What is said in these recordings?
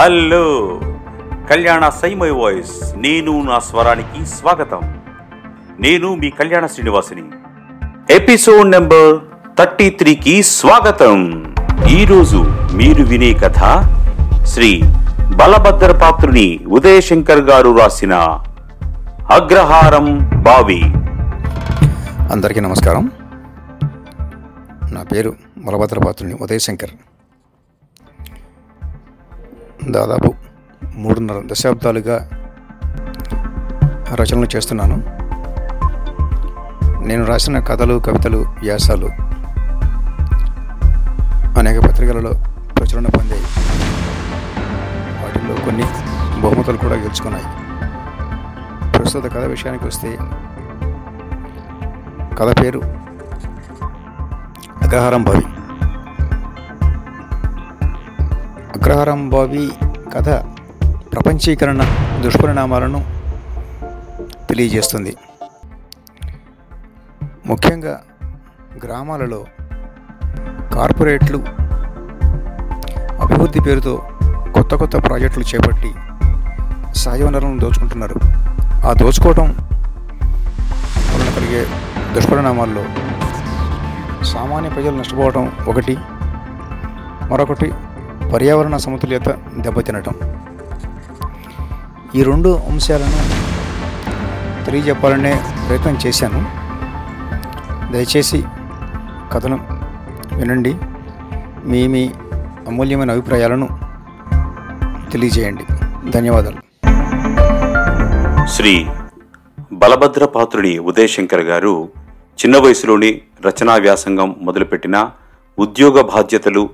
Hello. కళ్యాణ సైమై voice. నేను నా స్వరానికి స్వాగతం. నేను మీ కళ్యాణ శ్రీనివాసిని. ఎపిసోడ్ నెంబర్ థర్టీ త్రీకి స్వాగతం. ఈరోజు మీరు వినే కథ శ్రీ బలభద్ర పాత్రుని ఉదయశంకర్ గారు రాసిన అగ్రహారం బావి. అందరికీ నమస్కారం. నా పేరు బలభద్రపాత్రుని ఉదయశంకర్. దాదాపు మూడున్నర దశాబ్దాలుగా రచనలు చేస్తున్నాను. నేను రాసిన కథలు కవితలు వ్యాసాలు అనేక పత్రికలలో ప్రచురణ పొందాయి వాటిల్లో కొన్ని బహుమతులు కూడా గెలుచుకున్నాయి. ప్రస్తుత కథ విషయానికి వస్తే కథ పేరు అగ్రహారం బావి. అగ్రహారం బావి కథ ప్రపంచీకరణ దుష్పరిణామాలను తెలియజేస్తుంది. ముఖ్యంగా గ్రామాలలో కార్పొరేట్లు అభివృద్ధి పేరుతో కొత్త కొత్త ప్రాజెక్టులు చేపట్టి సహజ వనరులను దోచుకుంటున్నారు. ఆ దోచుకోవటం వలన కలిగే దుష్పరిణామాల్లో సామాన్య ప్రజలు నష్టపోవటం ఒకటి మరొకటి పర్యావరణ సమతుల్యత దెబ్బతినటం. ఈ రెండు అంశాలను తెలియజెప్పాలనే ప్రయత్నం చేశాను. దయచేసి కథను వినండి. మీ మీ అమూల్యమైన అభిప్రాయాలను తెలియజేయండి. ధన్యవాదాలు. శ్రీ బలభద్ర పాత్రుడి ఉదయశంకర్ గారు చిన్న వయసులోని రచనా వ్యాసంగం మొదలుపెట్టిన ఉద్యోగ బాధ్యతలు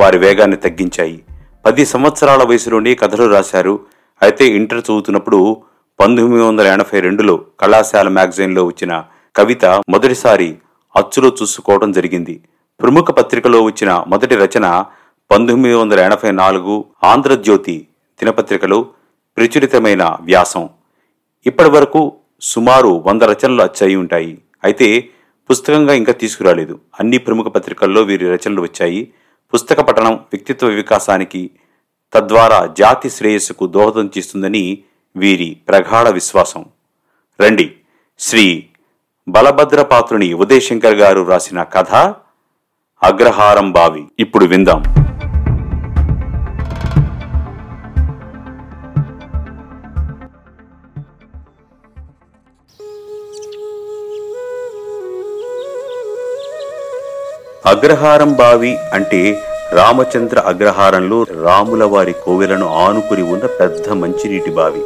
వారి వేగాన్ని తగ్గించాయి. పది సంవత్సరాల వయసులోనే కథలు రాశారు. అయితే ఇంటర్ చదువుతున్నప్పుడు పంతొమ్మిది వందల ఎనభై రెండులో కళాశాల మ్యాగజైన్లో వచ్చిన కవిత మొదటిసారి అచ్చులో చూసుకోవడం జరిగింది. ప్రముఖ పత్రికలో వచ్చిన మొదటి రచన పంతొమ్మిది వందల ఎనభై నాలుగు ఆంధ్రజ్యోతి దినపత్రికలో ప్రచురితమైన వ్యాసం. ఇప్పటి వరకు సుమారు వంద రచనలు అచ్చాయి ఉంటాయి. అయితే పుస్తకంగా ఇంకా తీసుకురాలేదు. అన్ని ప్రముఖ పత్రికల్లో వీరి రచనలు వచ్చాయి. పుస్తక పఠనం వ్యక్తిత్వ వికాసానికి తద్వారా జాతి శ్రేయస్సుకు దోహదం చేస్తుందని వీరి ప్రగాఢ విశ్వాసం. రండి శ్రీ బలభద్రపాత్రుని ఉదయశంకర్ గారు రాసిన కథ అగ్రహారం బావి. ఇప్పుడు విందాం. అగ్రహారం బావి అంటే రామచంద్ర అగ్రహారంలో రాముల వారి కోవెలను ఆనుకుని ఉన్న పెద్ద మంచినీటి బావి.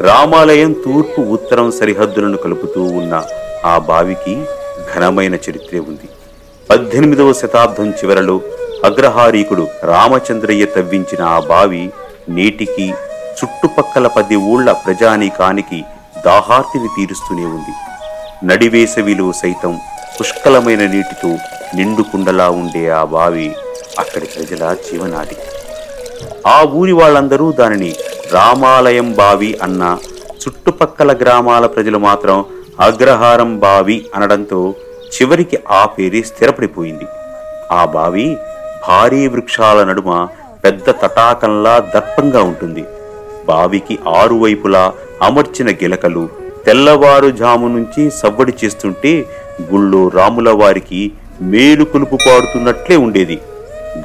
రామాలయం తూర్పు ఉత్తరం సరిహద్దులను కలుపుతూ ఉన్న ఆ బావికి ఘనమైన చరిత్రే ఉంది. పద్దెనిమిదవ శతాబ్దం చివరలో అగ్రహారీకుడు రామచంద్రయ్య తవ్వించిన ఆ బావి నేటికి చుట్టుపక్కల పది ఊళ్ళ ప్రజానీకానికి దాహార్తిని తీరుస్తూనే ఉంది. నడివేసవిలో సైతం పుష్కలమైన నీటితో నిండుకుండలా ఉండే ఆ బావి అక్కడి ప్రజల జీవనాడి ఆ ఊరి వాళ్ళందరూ దానిని రామాలయం బావి అన్న చుట్టుపక్కల గ్రామాల ప్రజలు మాత్రం అగ్రహారం బావి అనడంతో చివరికి ఆ పేరే స్థిరపడిపోయింది. ఆ బావి భారీ వృక్షాల నడుమ పెద్ద తటాకంలా దర్పంగా ఉంటుంది. బావికి ఆరు వైపులా అమర్చిన గిలకలు తెల్లవారుజాము నుంచి సవ్వడి చేస్తుంటే గుళ్ళో రాముల వారికి మేలుకొలుపు పాడుతున్నట్లే ఉండేది.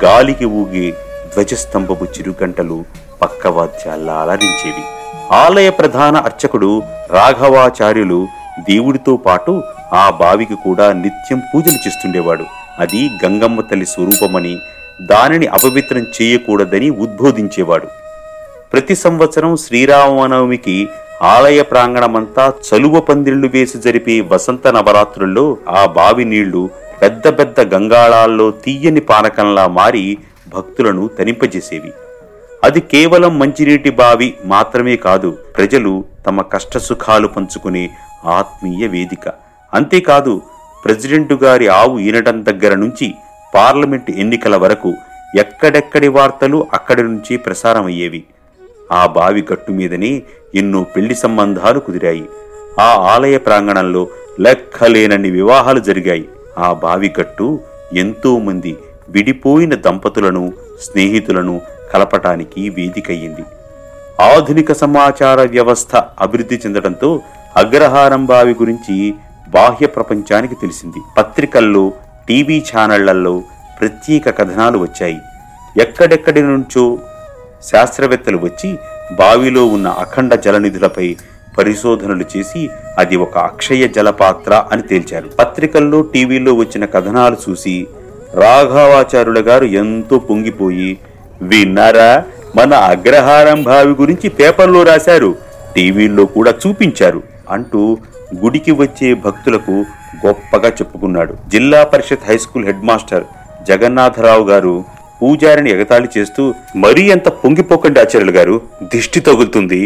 గాలికి ఊగే ధ్వజస్తంభపు చిరుగంటలు పక్కవాద్యాల్లా అలరించేవి. ఆలయ ప్రధాన అర్చకుడు రాఘవాచార్యులు దేవుడితో పాటు ఆ బావికి కూడా నిత్యం పూజలు చేస్తుండేవాడు. అది గంగమ్మ తల్లి స్వరూపమని దానిని అపవిత్రం చేయకూడదని ఉద్బోధించేవాడు. ప్రతి సంవత్సరం శ్రీరామనవమికి ఆలయ ప్రాంగణమంతా చలువ పందిళ్ళు వేసి జరిపే వసంత నవరాత్రుల్లో ఆ బావి నీళ్ళు పెద్ద పెద్ద గంగాళాల్లో తీయని పానకంలా మారి భక్తులను తనింపజేసేవి. అది కేవలం మంచినీటి బావి మాత్రమే కాదు ప్రజలు తమ కష్టసుఖాలు పంచుకునే ఆత్మీయ వేదిక. అంతేకాదు ప్రెసిడెంటు గారి ఆవు ఈనటం దగ్గర నుంచి పార్లమెంటు ఎన్నికల వరకు ఎక్కడెక్కడి వార్తలు అక్కడి నుంచి ప్రసారమయ్యేవి. ఆ బావి గట్టు మీదనే ఎన్నో పెళ్ళి సంబంధాలు కుదిరాయి. ఆ ఆలయ ప్రాంగణంలో లెక్కలేనన్ని వివాహాలు జరిగాయి. ఆ బావి గట్టు విడిపోయిన దంపతులను స్నేహితులను కలపటానికి వేదికయ్యింది. ఆధునిక సమాచార వ్యవస్థ అభివృద్ధి చెందడంతో అగ్రహారం బావి గురించి బాహ్య ప్రపంచానికి తెలిసింది. పత్రికల్లో టీవీ ఛానళ్ళలో ప్రత్యేక కథనాలు వచ్చాయి. ఎక్కడెక్కడి నుంచో శాస్త్రవేత్తలు వచ్చి బావిలో ఉన్న అఖండ జలనిధులపై పరిశోధనలు చేసి అది ఒక అక్షయ జలపాత్ర అని తేల్చారు. పత్రికల్లో టీవీలో వచ్చిన కథనాలు చూసి రాఘవాచార్యుల గారు ఎంతో పొంగిపోయి విన్నారా మన అగ్రహారం భావి గురించి పేపర్లో రాశారు టీవీల్లో కూడా చూపించారు అంటూ గుడికి వచ్చే భక్తులకు గొప్పగా చెప్పుకున్నాడు. Zilla Parishad high school headmaster Jagannatharao గారు పూజారిని ఎగతాళి చేస్తూ మరీ అంత పొంగిపోకండి ఆచార్యులు గారు దిష్టి తగులుతుంది.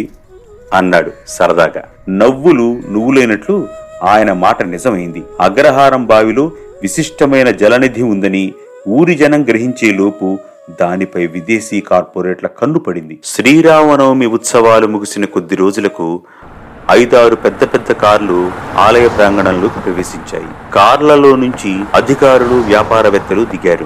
అన్నాడు సరదాగా. నవ్వులు నువ్వులైనట్లు ఆయన మాట నిజమైంది. అగ్రహారం బావిలో విశిష్టమైన జలనిధి ఉందని ఊరి జనం గ్రహించే లోపు దానిపై విదేశీ కార్పొరేట్ల కన్ను పడింది. శ్రీరామనవమి ఉత్సవాలు ముగిసిన కొద్ది రోజులకు ఐదారు పెద్ద పెద్ద కార్లు ఆలయ ప్రాంగణంలోకి ప్రవేశించాయి. కార్లలో నుంచి అధికారులు వ్యాపారవేత్తలు దిగారు.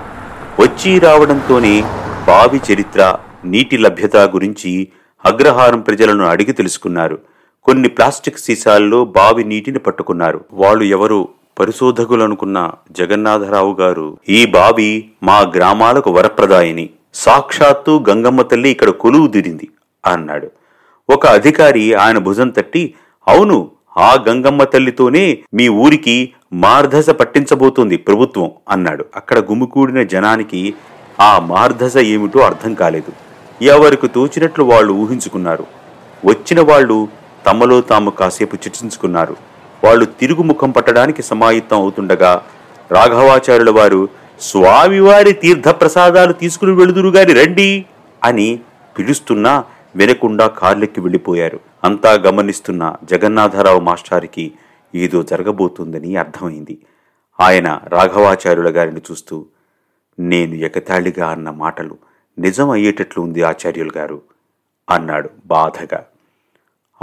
వచ్చి రావడంతోనే బావి చరిత్ర నీటి లభ్యత గురించి అగ్రహారం ప్రజలను అడిగి తెలుసుకున్నారు. కొన్ని ప్లాస్టిక్ సీసాల్లో బావి నీటిని పట్టుకున్నారు. వాళ్ళు ఎవరు? పరిశోధకులనుకున్న జగన్నాథరావు గారు ఈ బావి మా గ్రామాలకు వరప్రదాయిని. సాక్షాత్తు గంగమ్మ తల్లి ఇక్కడ కొలువు దిరింది అన్నాడు. ఒక అధికారి ఆయన భుజం తట్టి అవును ఆ గంగమ్మ తల్లితోనే మీ ఊరికి మార్ధస పట్టించబోతోంది ప్రభుత్వం అన్నాడు. అక్కడ గుమికూడిన జనానికి ఆ మార్ధస ఏమిటో అర్థం కాలేదు. ఎవరికి తోచినట్లు వాళ్ళు ఊహించుకున్నారు. వచ్చిన వాళ్ళు తమలో తాము కాసేపు చర్చించుకున్నారు. వాళ్ళు తిరుగు ముఖం పట్టడానికి సమాయుత్తం అవుతుండగా రాఘవాచార్యుల వారు స్వామివారి తీర్థప్రసాదాలు తీసుకుని వెళుదురుగాని రండి అని పిలుస్తున్నా వినకుండా కార్లెక్కి వెళ్ళిపోయారు. అంతా గమనిస్తున్న జగన్నాథరావు మాస్టారికి ఏదో జరగబోతుందని అర్థమైంది. ఆయన రాఘవాచార్యుల గారిని చూస్తూ నేను ఎగతాళిగా అన్న మాటలు నిజం అయ్యేటట్లు ఉంది ఆచార్యులు గారు? అన్నాడు బాధగా.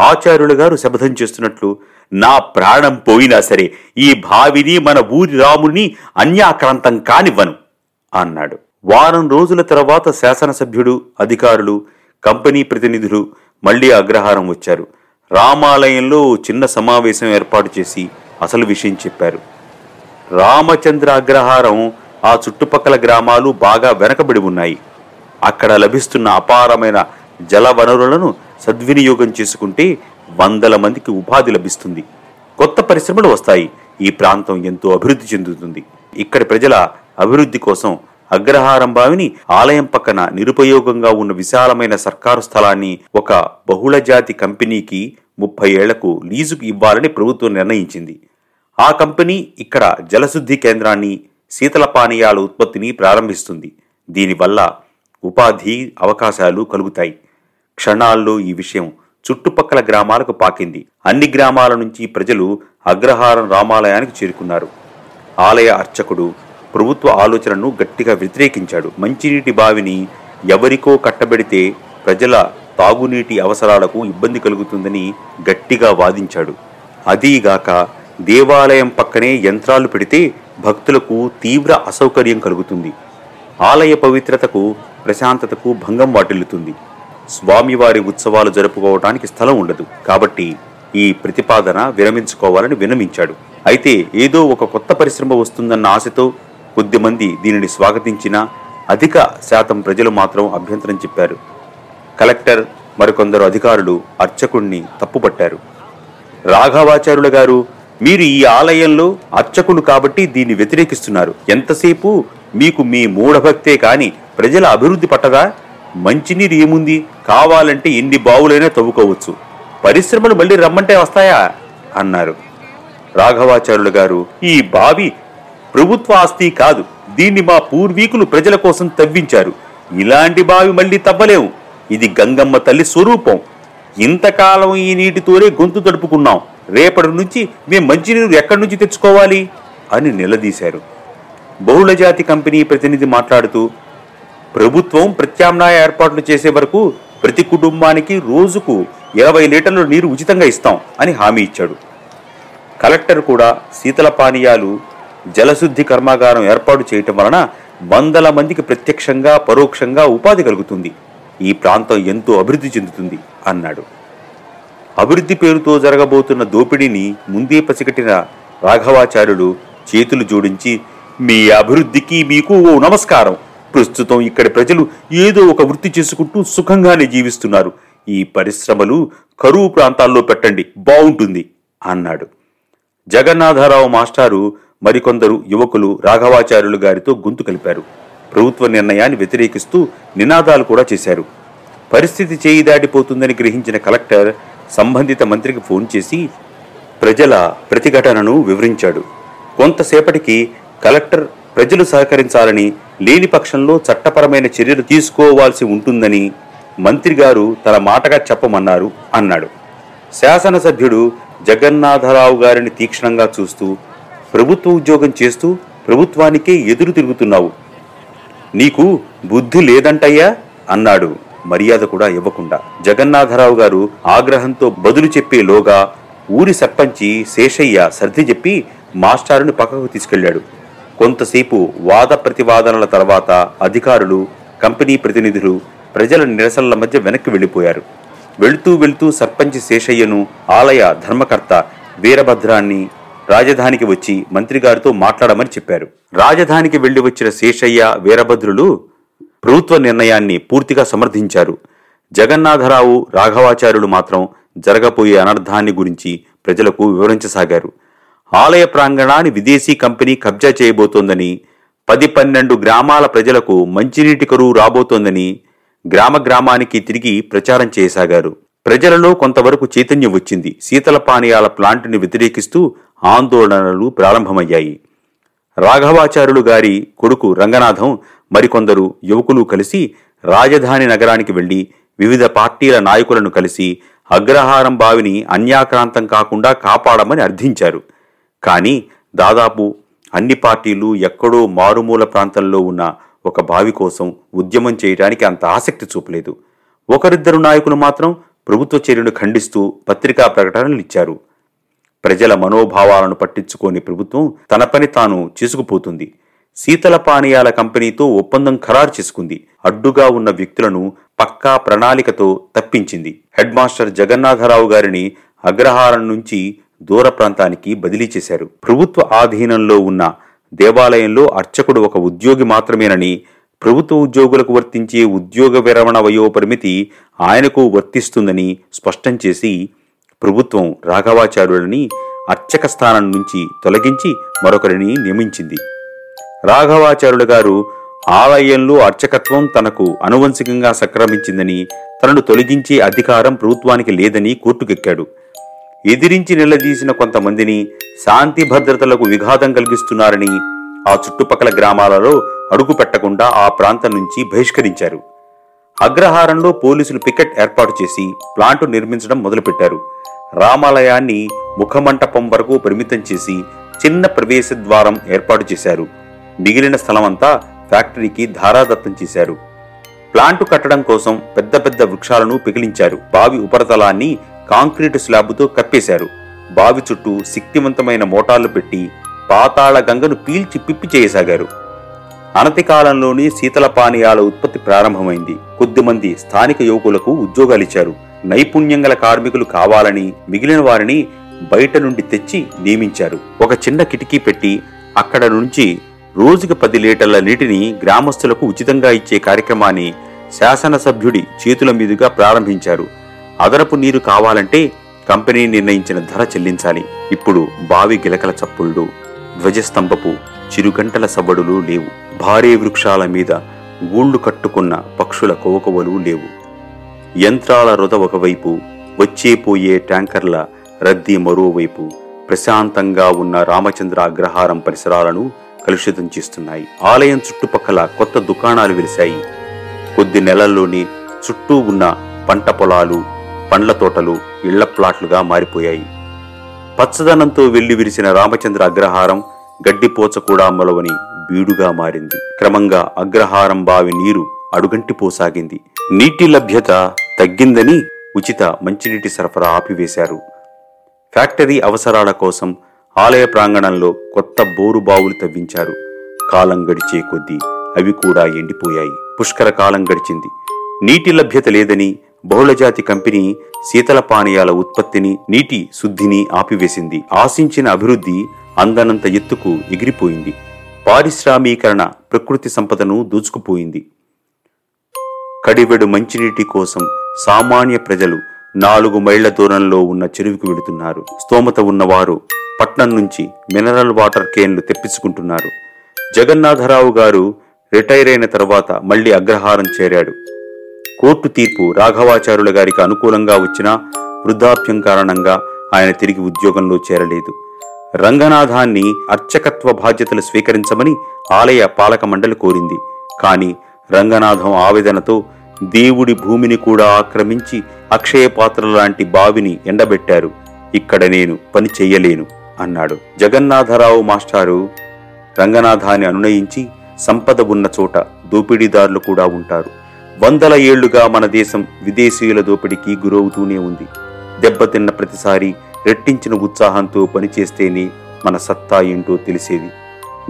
ఆచార్యులు గారు శపథం చేస్తున్నట్లు నా ప్రాణం పోయినా సరే ఈ భావిని మన ఊరి రాముని అన్యాక్రాంతం కానివ్వను అన్నాడు. వారం రోజుల తర్వాత శాసనసభ్యుడు అధికారులు కంపెనీ ప్రతినిధులు మళ్ళీ అగ్రహారం వచ్చారు. రామాలయంలో చిన్న సమావేశం ఏర్పాటు చేసి అసలు విషయం చెప్పారు. రామచంద్ర అగ్రహారం ఆ చుట్టుపక్కల గ్రామాలు బాగా వెనకబడి ఉన్నాయి. అక్కడ లభిస్తున్న అపారమైన జల వనరులను సద్వినియోగం చేసుకుంటే వందల మందికి ఉపాధి లభిస్తుంది. కొత్త పరిశ్రమలు వస్తాయి. ఈ ప్రాంతం ఎంతో అభివృద్ధి చెందుతుంది. ఇక్కడి ప్రజల అభివృద్ధి కోసం అగ్రహారం బావిని ఆలయం పక్కన నిరుపయోగంగా ఉన్న విశాలమైన సర్కారు స్థలాన్ని ఒక బహుళజాతి కంపెనీకి ముప్పై ఏళ్ళకు లీజుకు ఇవ్వాలని ప్రభుత్వం నిర్ణయించింది. ఆ కంపెనీ ఇక్కడ జలశుద్ధి కేంద్రాన్ని శీతల పానీయాల ఉత్పత్తిని ప్రారంభిస్తుంది. దీనివల్ల ఉపాధి అవకాశాలు కలుగుతాయి. క్షణాల్లో ఈ విషయం చుట్టుపక్కల గ్రామాలకు పాకింది. అన్ని గ్రామాల నుంచి ప్రజలు అగ్రహారం రామాలయానికి చేరుకున్నారు. ఆలయ అర్చకుడు ప్రభుత్వ ఆలోచనను గట్టిగా వ్యతిరేకించాడు. మంచినీటి బావిని ఎవరికో కట్టబెడితే ప్రజల తాగునీటి అవసరాలకు ఇబ్బంది కలుగుతుందని గట్టిగా వాదించాడు. అదీగాక దేవాలయం పక్కనే యంత్రాలు పెడితే భక్తులకు తీవ్ర అసౌకర్యం కలుగుతుంది. ఆలయ పవిత్రతకు ప్రశాంతతకు భంగం వాటిల్లుతుంది. స్వామివారి ఉత్సవాలు జరుపుకోవటానికి స్థలం ఉండదు. కాబట్టి ఈ ప్రతిపాదన విరమించుకోవాలని వినమించాడు అయితే ఏదో ఒక కొత్త పరిశ్రమ వస్తుందన్న ఆశతో కొద్దిమంది దీనిని స్వాగతించినా అధిక శాతం ప్రజలు మాత్రం అభ్యంతరం చెప్పారు. కలెక్టర్ మరికొందరు అధికారులు అర్చకుణ్ణి తప్పుపట్టారు. రాఘవాచార్యుల గారు మీరు ఈ ఆలయంలో అర్చకులు కాబట్టి దీన్ని వ్యతిరేకిస్తున్నారు. ఎంతసేపు మీకు మీ మూఢభక్తే కాని ప్రజల అభివృద్ధి పట్టదా? మంచినీరు ఏముంది? కావాలంటే ఎన్ని బావులైనా తవ్వుకోవచ్చు. పరిశ్రమలు మళ్ళీ రమ్మంటే వస్తాయా? అన్నారు. రాఘవాచార్యులు గారు ఈ బావి ప్రభుత్వ ఆస్తి కాదు. దీన్ని మా పూర్వీకులు ప్రజల కోసం తవ్వించారు. ఇలాంటి బావి మళ్ళీ తవ్వలేము. ఇది గంగమ్మ తల్లి స్వరూపం. ఇంతకాలం ఈ నీటితోనే గొంతు తడుపుకున్నాం. రేపటి నుంచి మేము మంచినీరు ఎక్కడి నుంచి తెచ్చుకోవాలి? అని నిలదీశారు. బహుళజాతి కంపెనీ ప్రతినిధి మాట్లాడుతూ ప్రభుత్వం ప్రత్యామ్నాయ ఏర్పాట్లు చేసే వరకు ప్రతి కుటుంబానికి రోజుకు ఇరవై లీటర్ల నీరు ఉచితంగా ఇస్తాం అని హామీ ఇచ్చాడు. కలెక్టర్ కూడా శీతల పానీయాలు జలశుద్ధి కర్మాగారం ఏర్పాటు చేయటం వలన వందల మందికి ప్రత్యక్షంగా పరోక్షంగా ఉపాధి కలుగుతుంది. ఈ ప్రాంతం ఎంతో అభివృద్ధి చెందుతుంది అన్నాడు. అభివృద్ధి పేరుతో జరగబోతున్న దోపిడీని ముందే పసిగట్టిన రాఘవాచార్యుడు చేతులు జోడించి మీ అభివృద్ధికి మీకు ఓ నమస్కారం. ప్రస్తుతం ఇక్కడి ప్రజలు ఏదో ఒక వృత్తి చేసుకుంటూ సుఖంగానే జీవిస్తున్నారు. ఈ పరిశ్రమలు కరువు ప్రాంతాల్లో పెట్టండి బాగుంటుంది అన్నాడు. జగన్నాథరావు మాస్టారు మరికొందరు యువకులు రాఘవాచార్యులు గారితో గొంతు కలిపారు. ప్రభుత్వ నిర్ణయాన్ని వ్యతిరేకిస్తూ నినాదాలు కూడా చేశారు. పరిస్థితి చేయి దాటిపోతుందని గ్రహించిన కలెక్టర్ సంబంధిత మంత్రికి ఫోన్ చేసి ప్రజల ప్రతిఘటనను వివరించాడు. కొంతసేపటికి కలెక్టర్ ప్రజలు సహకరించాలని లేని పక్షంలో చట్టపరమైన చర్యలు తీసుకోవాల్సి ఉంటుందని మంత్రి గారు తన మాటగా చెప్పమన్నారు అన్నాడు. శాసనసభ్యుడు జగన్నాథరావు గారిని తీక్షణంగా చూస్తూ ప్రభుత్వ ఉద్యోగం చేస్తూ ప్రభుత్వానికే ఎదురు తిరుగుతున్నావు. నీకు బుద్ధి లేదంటయ్యా? అన్నాడు. మర్యాద కూడా ఇవ్వకుండా. జగన్నాథరావు గారు ఆగ్రహంతో బదులు చెప్పేలోగా ఊరి సర్పంచి శేషయ్య సర్ది చెప్పి మాస్టారుని పక్కకు తీసుకెళ్ళాడు కొంతసేపు వాద ప్రతివాదనల తర్వాత అధికారులు కంపెనీ ప్రతినిధులు ప్రజల నిరసనల మధ్య వెనక్కి వెళ్ళిపోయారు. వెళుతూ వెళుతూ సర్పంచి శేషయ్యను ఆలయ ధర్మకర్త వీరభద్రాన్ని రాజధానికి వచ్చి మంత్రిగారితో మాట్లాడమని చెప్పారు. రాజధానికి వెళ్ళి వచ్చిన శేషయ్య వీరభద్రులు ప్రభుత్వ నిర్ణయాన్ని పూర్తిగా సమర్థించారు. జగన్నాథరావు రాఘవాచార్యులు మాత్రం జరగబోయే అనర్థాన్ని గురించి ప్రజలకు వివరించసాగారు. ఆలయ ప్రాంగణాన్ని విదేశీ కంపెనీ కబ్జా చేయబోతోందని పది పన్నెండు గ్రామాల ప్రజలకు మంచినీటి కరువు రాబోతోందని గ్రామ గ్రామానికి తిరిగి ప్రచారం చేయసాగారు. ప్రజలలో కొంతవరకు చైతన్యం వచ్చింది. శీతల పానీయాల ప్లాంటుని వ్యతిరేకిస్తూ ఆందోళనలు ప్రారంభమయ్యాయి. రాఘవాచార్యులు గారి కొడుకు రంగనాథం మరికొందరు యువకులు కలిసి రాజధాని నగరానికి వెళ్ళి వివిధ పార్టీల నాయకులను కలిసి అగ్రహారం బావిని అన్యాక్రాంతం కాకుండా కాపాడమని అర్థించారు. కానీ దాదాపు అన్ని పార్టీలు ఎక్కడో మారుమూల ప్రాంతంలో ఉన్న ఒక బావి కోసం ఉద్యమం చేయడానికి అంత ఆసక్తి చూపలేదు. ఒకరిద్దరు నాయకులు మాత్రం ప్రభుత్వ చర్యను ఖండిస్తూ పత్రికా ప్రకటనలు ఇచ్చారు. ప్రజల మనోభావాలను పట్టించుకోని ప్రభుత్వం తన పని తాను చేసుకుపోతుంది. శీతల పానీయాల కంపెనీతో ఒప్పందం ఖరారు చేసుకుంది. అడ్డుగా ఉన్న వ్యక్తులను పక్కా ప్రణాళికతో తప్పించింది. హెడ్ మాస్టర్ జగన్నాథరావు గారిని అగ్రహారం నుంచి దూర ప్రాంతానికి బదిలీ చేశారు. ప్రభుత్వ ఆధీనంలో ఉన్న దేవాలయంలో అర్చకుడు ఒక ఉద్యోగి మాత్రమేనని ప్రభుత్వ ఉద్యోగులకు వర్తించే ఉద్యోగ విరమణ వయోపరిమితి ఆయనకు వర్తిస్తుందని స్పష్టం చేసి ప్రభుత్వం రాఘవాచార్యులని అర్చక స్థానం నుంచి తొలగించి మరొకరిని నియమించింది. రాఘవాచార్యులు గారు ఆలయంలో అర్చకత్వం తనకు అనువంశికంగా సక్రమించిందని తనను తొలగించే అధికారం ప్రభుత్వానికి లేదని కోర్టుకెక్కాడు. ఎదిరించి నిలదీసిన కొంతమందిని శాంతి భద్రతలకు విఘాతం కలిగిస్తున్నారని ఆ చుట్టుపక్కల గ్రామాలలో అడుగు పెట్టకుండా ఆ ప్రాంతం నుంచి బహిష్కరించారు. అగ్రహారంలో పోలీసులు పికెట్ ఏర్పాటు చేసి ప్లాంటు నిర్మించడం మొదలుపెట్టారు. రామాలయాన్ని ముఖమంటపం వరకు పరిమితం చేసి చిన్న ప్రవేశ ద్వారం ఏర్పాటు చేశారు. మిగిలిన స్థలమంతా ఫ్యాక్టరీకి ధారాదత్తం చేశారు. ప్లాంటు కట్టడం కోసం పెద్ద పెద్ద వృక్షాలను పిగిలించారు బావి ఉపరితలాన్ని కాంక్రీటు స్లాబుతో కప్పేశారు. బావి చుట్టూ శక్తివంతమైన మోటార్లు పెట్టి పాతాళ గంగను పీల్చి పిప్పి చేయసాగారు. అనతి కాలంలోనే శీతల పానీయాల ఉత్పత్తి ప్రారంభమైంది. కొద్దిమంది స్థానిక యువకులకు ఉద్యోగాలిచ్చారు. నైపుణ్యం గల కార్మికులు కావాలని మిగిలిన వారిని బయట నుండి తెచ్చి నియమించారు. ఒక చిన్న కిటికీ పెట్టి అక్కడ నుంచి రోజుకి పది లీటర్ల నీటిని గ్రామస్తులకు ఉచితంగా ఇచ్చే కార్యక్రమాన్ని శాసనసభ్యుడి చేతుల మీదుగా ప్రారంభించారు. అదనపు నీరు కావాలంటే కంపెనీ నిర్ణయించిన ధర చెల్లించాలి. ఇప్పుడు బావి గిలకల చప్పుళ్ళు ధ్వజస్తంభపు చిరుగంటల సవ్వడులు లేవు. భారీ వృక్షాల మీద గూళ్ళు కట్టుకున్న పక్షుల కోకవలు లేవు. యంత్రాల రుద ఒకవైపు వచ్చే పోయే ట్యాంకర్ల రద్దీ మరోవైపు ప్రశాంతంగా ఉన్న రామచంద్ర అగ్రహారం పరిసరాలను కలుషితం చేస్తున్నాయి. ఆలయం చుట్టుపక్కల కొత్త దుకాణాలు వెలిశాయి. కొద్ది నెలల్లోనే చుట్టూ ఉన్న పంట పొలాలు పండ్ల తోటలు ఇళ్ళ ప్లాట్లుగా మారిపోయాయి. పచ్చదనంతో వెళ్ళి విరిసిన రామచంద్ర అగ్రహారం గడ్డిపోచ కూడా మొలవని బీడుగా మారింది. క్రమంగా అగ్రహారం బావి నీరు అడుగంటిపోసాగింది నీటి లభ్యత తగ్గిందని ఉచిత మంచినీటి సరఫరా ఆపివేశారు. ఫ్యాక్టరీ అవసరాల కోసం ఆలయ ప్రాంగణంలో కొత్త బోరు బావులు తవ్వించారు. కాలం గడిచే కొద్దీ అవి కూడా ఎండిపోయాయి. పుష్కర కాలం గడిచింది. నీటి లభ్యత లేదని బహుళజాతి కంపెనీ శీతల పానీయాల ఉత్పత్తిని నీటి శుద్ధిని ఆపివేసింది. ఆశించిన అభివృద్ధి అందనంత ఎత్తుకు ఎగిరిపోయింది. పారిశ్రామీకరణ ప్రకృతి సంపదను దూచుకుపోయింది. కడివెడు మంచినీటి కోసం సామాన్య ప్రజలు నాలుగు మైళ్ళ దూరంలో ఉన్న చెరువుకు వెళుతున్నారు. స్తోమత ఉన్నవారు పట్నం నుంచి మినరల్ వాటర్ కేన్లు తెప్పించుకుంటున్నారు. జగన్నాథరావు గారు రిటైర్ అయిన తర్వాత మళ్ళీ అగ్రహారం చేరాడు. కోర్టు తీర్పు రాఘవాచార్యుల గారికి అనుకూలంగా వచ్చినా వృద్ధాప్యం కారణంగా ఆయన తిరిగి ఉద్యోగంలో చేరలేదు. రంగనాథాన్ని అర్చకత్వ బాధ్యతలు స్వీకరించమని ఆలయ పాలక మండలి కోరింది. కాని రంగనాథం ఆవేదనతో దేవుడి భూమిని కూడా ఆక్రమించి అక్షయ పాత్ర లాంటి బావిని ఎండబెట్టారు. ఇక్కడ నేను పని చెయ్యలేను అన్నాడు. జగన్నాథరావు మాస్టారు రంగనాథాన్ని అనునయించి సంపద ఉన్న చోట దోపిడీదారులు కూడా ఉంటారు. వందల ఏళ్ళుగా మన దేశం విదేశీయుల దోపిడీకి గురవుతూనే ఉంది. దెబ్బతిన్న ప్రతిసారి రెట్టించిన ఉత్సాహంతో పనిచేస్తేనే మన సత్తా ఏంటో తెలిసేది.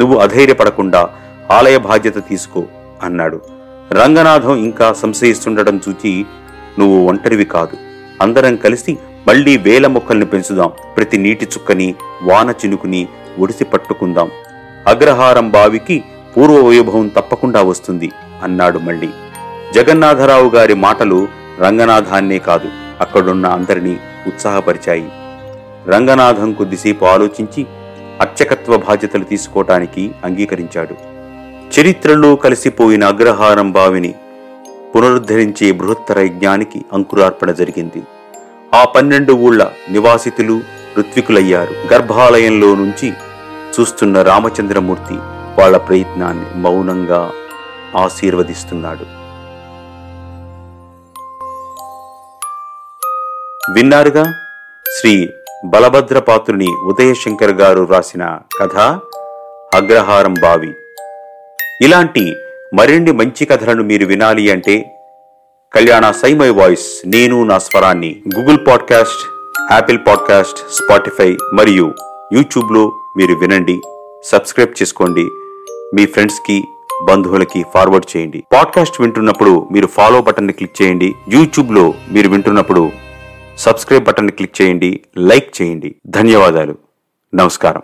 నువ్వు అధైర్యపడకుండా ఆలయ బాధ్యత తీసుకో అన్నాడు. రంగనాథం ఇంకా సంశయిస్తుండడం చూచి నువ్వు ఒంటరివి కాదు. అందరం కలిసి మళ్ళీ వేల మొక్కల్ని పెంచుదాం. ప్రతి నీటి చుక్కని వాన చినుకుని ఒడిసి పట్టుకుందాం. అగ్రహారం బావికి పూర్వ వైభవం తప్పకుండా వస్తుంది అన్నాడు మళ్ళీ. జగన్నాథరావు గారి మాటలు రంగనాథాన్నే కాదు అక్కడున్న అందరినీ ఉత్సాహపరిచాయి. రంగనాథం కొద్దిసేపు ఆలోచించి అర్చకత్వ బాధ్యతలు తీసుకోవటానికి అంగీకరించాడు. చరిత్రలో కలిసిపోయిన అగ్రహారం బావిని పునరుద్ధరించే బృహత్తర యజ్ఞానికి అంకురార్పణ జరిగింది. ఆ పన్నెండు ఊళ్ళ నివాసితులు ఋత్వికులయ్యారు. గర్భాలయంలో నుంచి చూస్తున్న రామచంద్రమూర్తి వాళ్ళ ప్రయత్నాన్ని మౌనంగా ఆశీర్వదిస్తున్నాడు. విన్నారుగా? శ్రీ బలభద్రపాత్రుని ఉదయశంకర్ గారు రాసిన కథ అగ్రహారం బావి. ఇలాంటి మరిన్ని మంచి కథలను మీరు వినాలి అంటే కళ్యాణ సైమై వాయిస్ నేను నా స్వరాన్ని Google podcast Apple podcast Spotify మరియు యూట్యూబ్లో మీరు వినండి సబ్స్క్రైబ్ చేసుకోండి మీ ఫ్రెండ్స్కి బంధువులకి ఫార్వర్డ్ చేయండి. పాడ్కాస్ట్ వింటున్నప్పుడు మీరు ఫాలో బటన్ని క్లిక్ చేయండి యూట్యూబ్లో మీరు వింటున్నప్పుడు సబ్స్క్రైబ్ బటన్ క్లిక్ చేయండి లైక్ చేయండి. ధన్యవాదాలు. నమస్కారం.